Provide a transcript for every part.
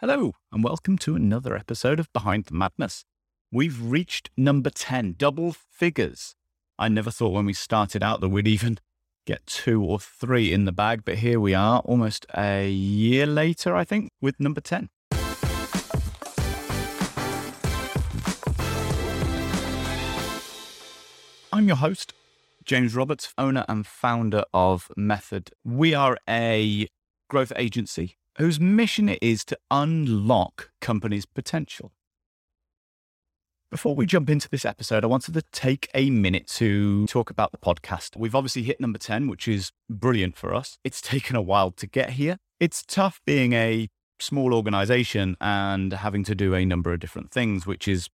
Hello, and welcome to another episode of Behind the Madness. We've reached number 10, double figures. I never thought when we started out that we'd even get two or three in the bag, but here we are, almost a year later, I think, with number 10. I'm your host, James Roberts, owner and founder of Method. We are a growth agency whose mission it is to unlock companies' potential. Before we jump into this episode, I wanted to take a minute to talk about the podcast. We've obviously hit number 10, which is brilliant for us. It's taken a while to get here. It's tough being a small organization and having to do a number of different things, which is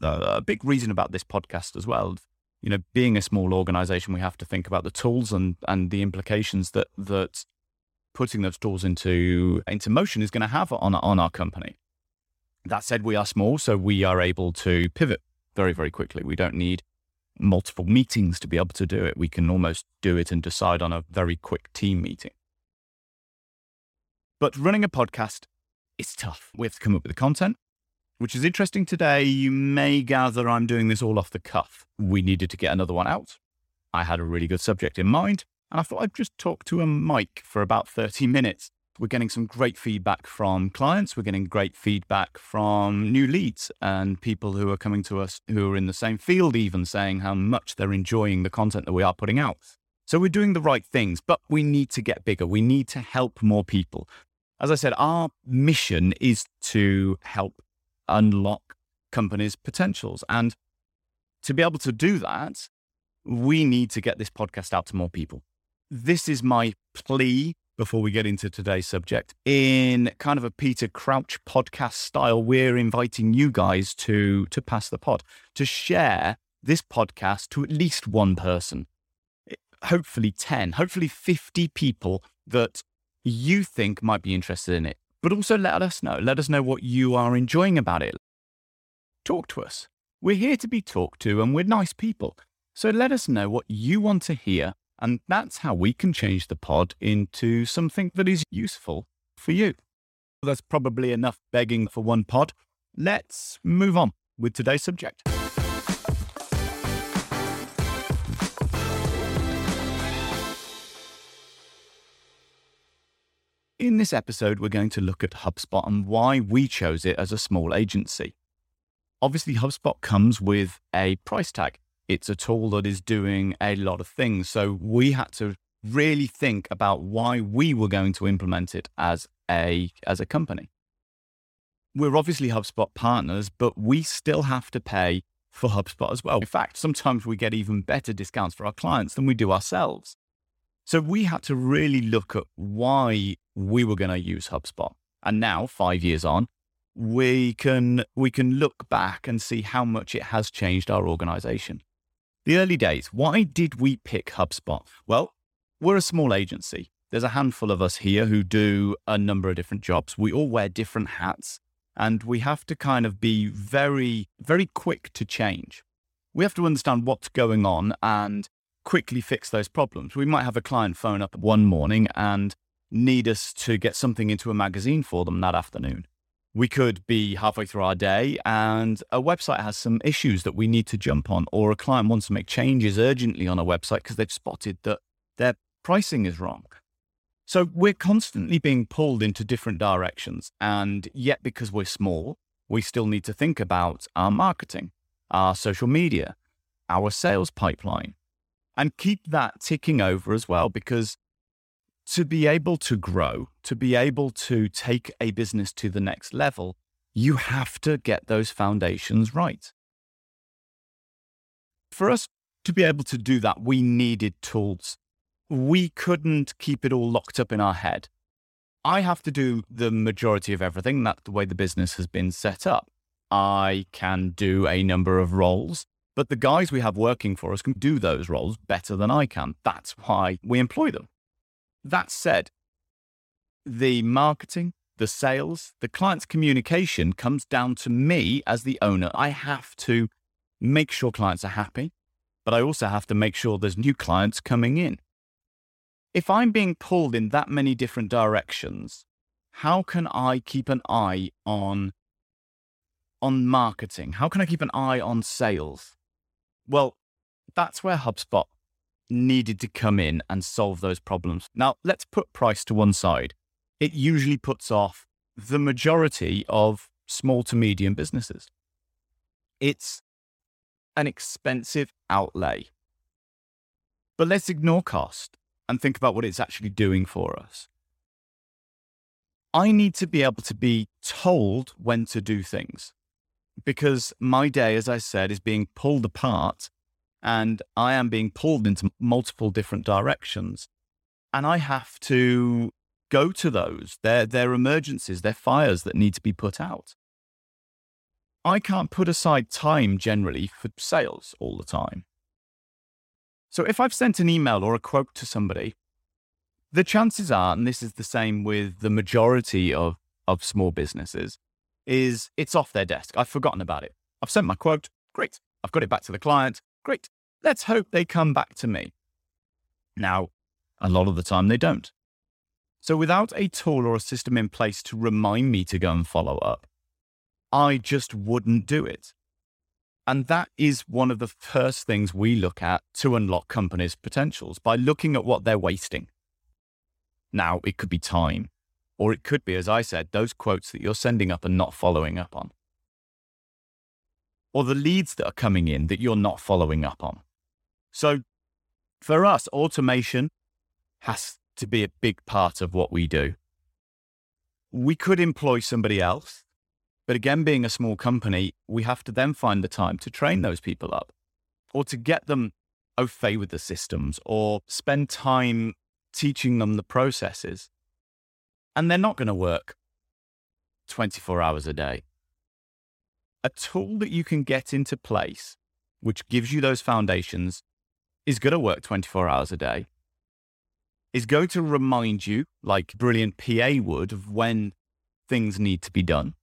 a big reason about this podcast as well. You know, being a small organization, we have to think about the tools and, and the implications that, that putting those tools into into motion is going to have on on our company. That said, we are small, so we are able to pivot very very quickly. We don't need multiple meetings to be able to do it. We can almost do it and decide on a very quick team meeting. But running a podcast is tough. We have to come up with the content, which is interesting today. You may gather I'm doing this all off the cuff. We needed to get another one out. I had a really good subject in mind. And I thought I'd just talk to a mic for about 30 minutes. We're getting some great feedback from clients. We're getting great feedback from new leads and people who are coming to us who are in the same field, even saying how much they're enjoying the content that we are putting out. So we're doing the right things, but we need to get bigger. We need to help more people. As I said, our mission is to help unlock companies' potentials. And to be able to do that, we need to get this podcast out to more people this is my plea before we get into today's subject. In kind of a Peter Crouch podcast style, we're inviting you guys to, to pass the pod, to share this podcast to at least one person, hopefully 10, hopefully 50 people that you think might be interested in it. But also let us know. Let us know what you are enjoying about it. Talk to us. We're here to be talked to and we're nice people. So let us know what you want to hear and that's how we can change the pod into something that is useful for you. That's probably enough begging for one pod. Let's move on with today's subject. In this episode, we're going to look at HubSpot and why we chose it as a small agency. Obviously, HubSpot comes with a price tag it's a tool that is doing a lot of things. So we had to really think about why we were going to implement it as a as a company. We're obviously HubSpot partners, but we still have to pay for HubSpot as well. In fact, sometimes we get even better discounts for our clients than we do ourselves. So we had to really look at why we were going to use HubSpot. And now, 5 years on, we can we can look back and see how much it has changed our organization. The early days. Why did we pick HubSpot? Well, we're a small agency. There's a handful of us here who do a number of different jobs. We all wear different hats and we have to kind of be very, very quick to change. We have to understand what's going on and quickly fix those problems. We might have a client phone up one morning and need us to get something into a magazine for them that afternoon we could be halfway through our day and a website has some issues that we need to jump on, or a client wants to make changes urgently on a website because they've spotted that their pricing is wrong. So we're constantly being pulled into different directions. And yet, because we're small, we still need to think about our marketing, our social media, our sales pipeline, and keep that ticking over as well, because to be able to grow, to be able to take a business to the next level, you have to get those foundations right. For us to be able to do that, we needed tools. We couldn't keep it all locked up in our head. I have to do the majority of everything. That's the way the business has been set up. I can do a number of roles, but the guys we have working for us can do those roles better than I can. That's why we employ them. That said, the marketing, the sales, the client's communication comes down to me as the owner. I have to make sure clients are happy, but I also have to make sure there's new clients coming in. If I'm being pulled in that many different directions, how can I keep an eye on on marketing? How can I keep an eye on sales? Well, that's where HubSpot needed to come in and solve those problems. Now, let's put price to one side. It usually puts off the majority of small to medium businesses. It's an expensive outlay. But let's ignore cost and think about what it's actually doing for us. I need to be able to be told when to do things because my day, as I said, is being pulled apart and I am being pulled into multiple different directions. And I have to go to those. They're, they're emergencies, they're fires that need to be put out. I can't put aside time generally for sales all the time. So if I've sent an email or a quote to somebody, the chances are, and this is the same with the majority of, of small businesses, is it's off their desk. I've forgotten about it. I've sent my quote. Great. I've got it back to the client. Great. Let's hope they come back to me. Now, a lot of the time they don't. So without a tool or a system in place to remind me to go and follow up, I just wouldn't do it. And that is one of the first things we look at to unlock companies' potentials by looking at what they're wasting. Now, it could be time, or it could be, as I said, those quotes that you're sending up and not following up on. Or the leads that are coming in that you're not following up on. So for us, automation has to be a big part of what we do. We could employ somebody else, but again, being a small company, we have to then find the time to train those people up or to get them au fait with the systems or spend time teaching them the processes and they're not going to work 24 hours a day. A tool that you can get into place, which gives you those foundations, is going to work 24 hours a day, is going to remind you, like brilliant PA would, of when things need to be done.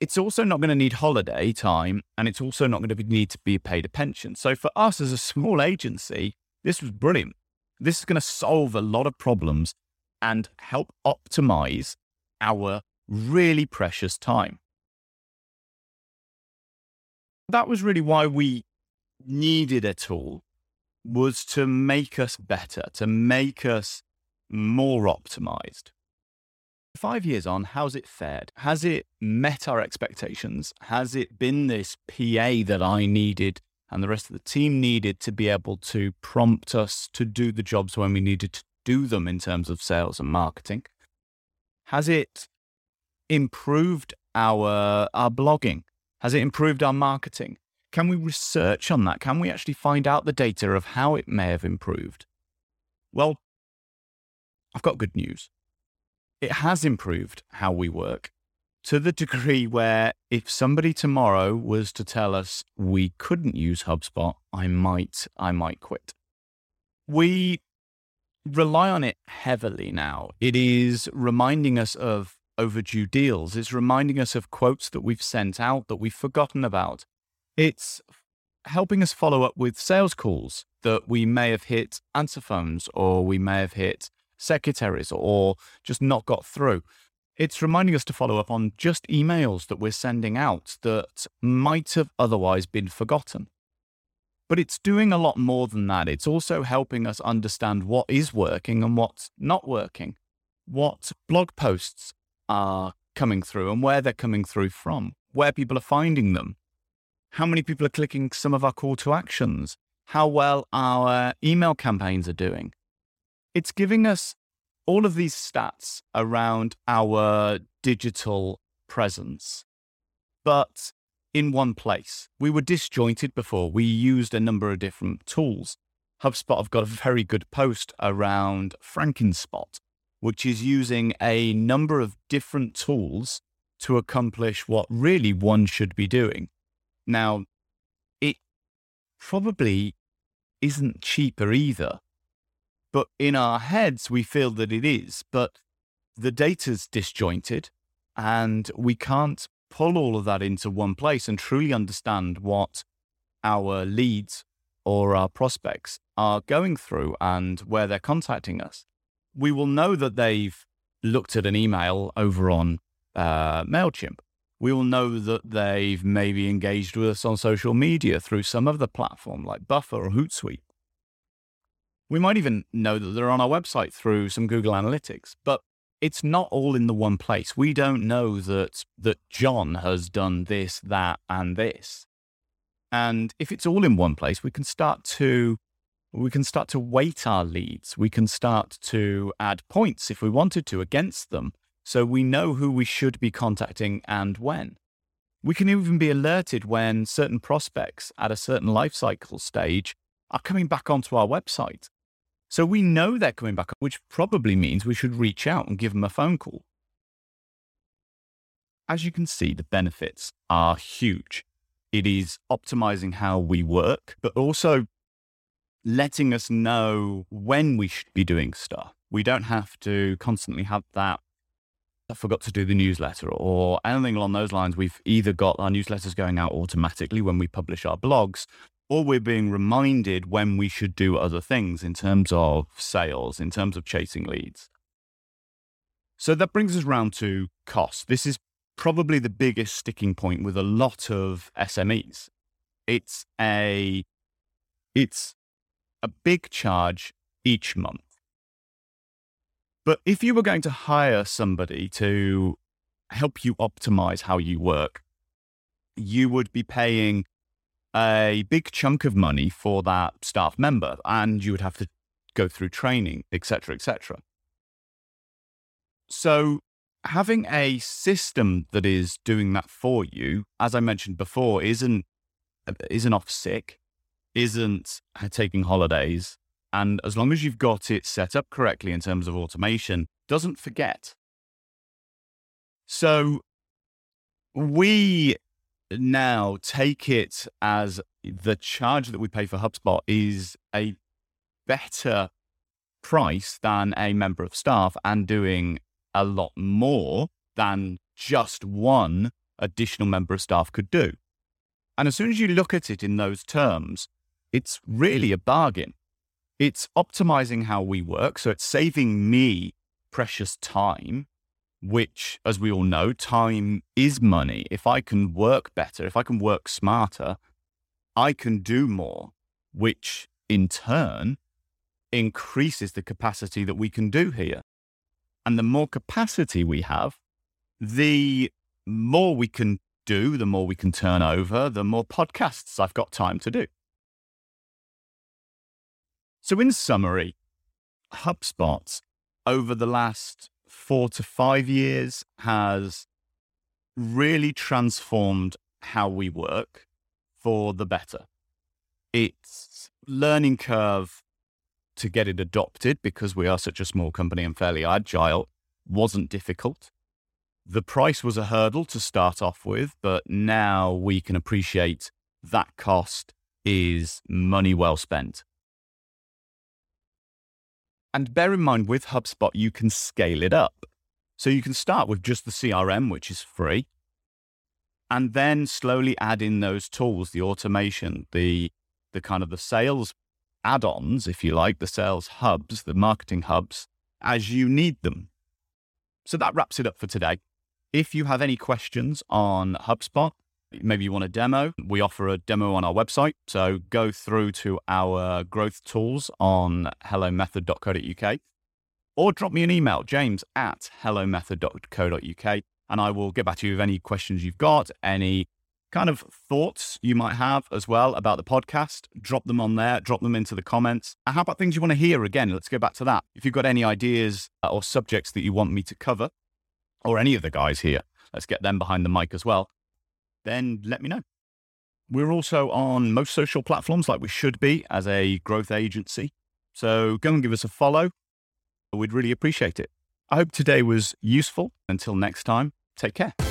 It's also not going to need holiday time, and it's also not going to need to be paid a pension. So for us as a small agency, this was brilliant. This is going to solve a lot of problems and help optimize our really precious time. That was really why we needed a tool was to make us better, to make us more optimized. Five years on, how's it fared? Has it met our expectations? Has it been this PA that I needed and the rest of the team needed to be able to prompt us to do the jobs when we needed to do them in terms of sales and marketing? Has it improved our our blogging? Has it improved our marketing? Can we research on that? Can we actually find out the data of how it may have improved? Well, I've got good news. It has improved how we work to the degree where if somebody tomorrow was to tell us we couldn't use HubSpot, I might I might quit. We rely on it heavily now. It is reminding us of overdue deals. It's reminding us of quotes that we've sent out that we've forgotten about. It's helping us follow up with sales calls that we may have hit answer phones or we may have hit secretaries or just not got through. It's reminding us to follow up on just emails that we're sending out that might have otherwise been forgotten. But it's doing a lot more than that. It's also helping us understand what is working and what's not working, what blog posts are coming through and where they're coming through from, where people are finding them, how many people are clicking some of our call to actions, how well our email campaigns are doing. It's giving us all of these stats around our digital presence. But in one place. We were disjointed before. We used a number of different tools. HubSpot have got a very good post around Frankenspot, which is using a number of different tools to accomplish what really one should be doing. Now, it probably isn't cheaper either, but in our heads, we feel that it is. But the data's disjointed and we can't pull all of that into one place and truly understand what our leads or our prospects are going through and where they're contacting us, we will know that they've looked at an email over on uh, MailChimp. We will know that they've maybe engaged with us on social media through some other platform like Buffer or Hootsuite. We might even know that they're on our website through some Google Analytics, but it's not all in the one place. We don't know that that John has done this, that, and this. And if it's all in one place, we can start to we can start to weight our leads. We can start to add points if we wanted to against them. So we know who we should be contacting and when. We can even be alerted when certain prospects at a certain life cycle stage are coming back onto our website. So we know they're coming back, which probably means we should reach out and give them a phone call. As you can see, the benefits are huge. It is optimizing how we work, but also letting us know when we should be doing stuff. We don't have to constantly have that. I forgot to do the newsletter or anything along those lines. We've either got our newsletters going out automatically when we publish our blogs, or we're being reminded when we should do other things in terms of sales, in terms of chasing leads. So that brings us round to cost. This is probably the biggest sticking point with a lot of SMEs. It's a it's a big charge each month. But if you were going to hire somebody to help you optimize how you work, you would be paying a big chunk of money for that staff member and you would have to go through training, etc., etc. So having a system that is doing that for you, as I mentioned before, isn't isn't off sick, isn't uh, taking holidays, and as long as you've got it set up correctly in terms of automation, doesn't forget. So we now take it as the charge that we pay for HubSpot is a better price than a member of staff and doing a lot more than just one additional member of staff could do. And as soon as you look at it in those terms, it's really a bargain. It's optimizing how we work. So it's saving me precious time which, as we all know, time is money. If I can work better, if I can work smarter, I can do more, which in turn increases the capacity that we can do here. And the more capacity we have, the more we can do, the more we can turn over, the more podcasts I've got time to do. So, in summary, HubSpot over the last four to five years has really transformed how we work for the better. It's learning curve to get it adopted because we are such a small company and fairly agile wasn't difficult. The price was a hurdle to start off with, but now we can appreciate that cost is money well spent. And bear in mind, with HubSpot, you can scale it up. So you can start with just the CRM, which is free, and then slowly add in those tools, the automation, the the kind of the sales add-ons, if you like, the sales hubs, the marketing hubs, as you need them. So that wraps it up for today. If you have any questions on HubSpot, maybe you want a demo, we offer a demo on our website. So go through to our growth tools on hellomethod.co.uk or drop me an email, james at hellomethod.co.uk, and I will get back to you with any questions you've got, any kind of thoughts you might have as well about the podcast. Drop them on there, drop them into the comments. And how about things you want to hear again? Let's go back to that. If you've got any ideas uh, or subjects that you want me to cover, or any of the guys here, let's get them behind the mic as well then let me know. We're also on most social platforms like we should be as a growth agency. So go and give us a follow. We'd really appreciate it. I hope today was useful. Until next time, take care.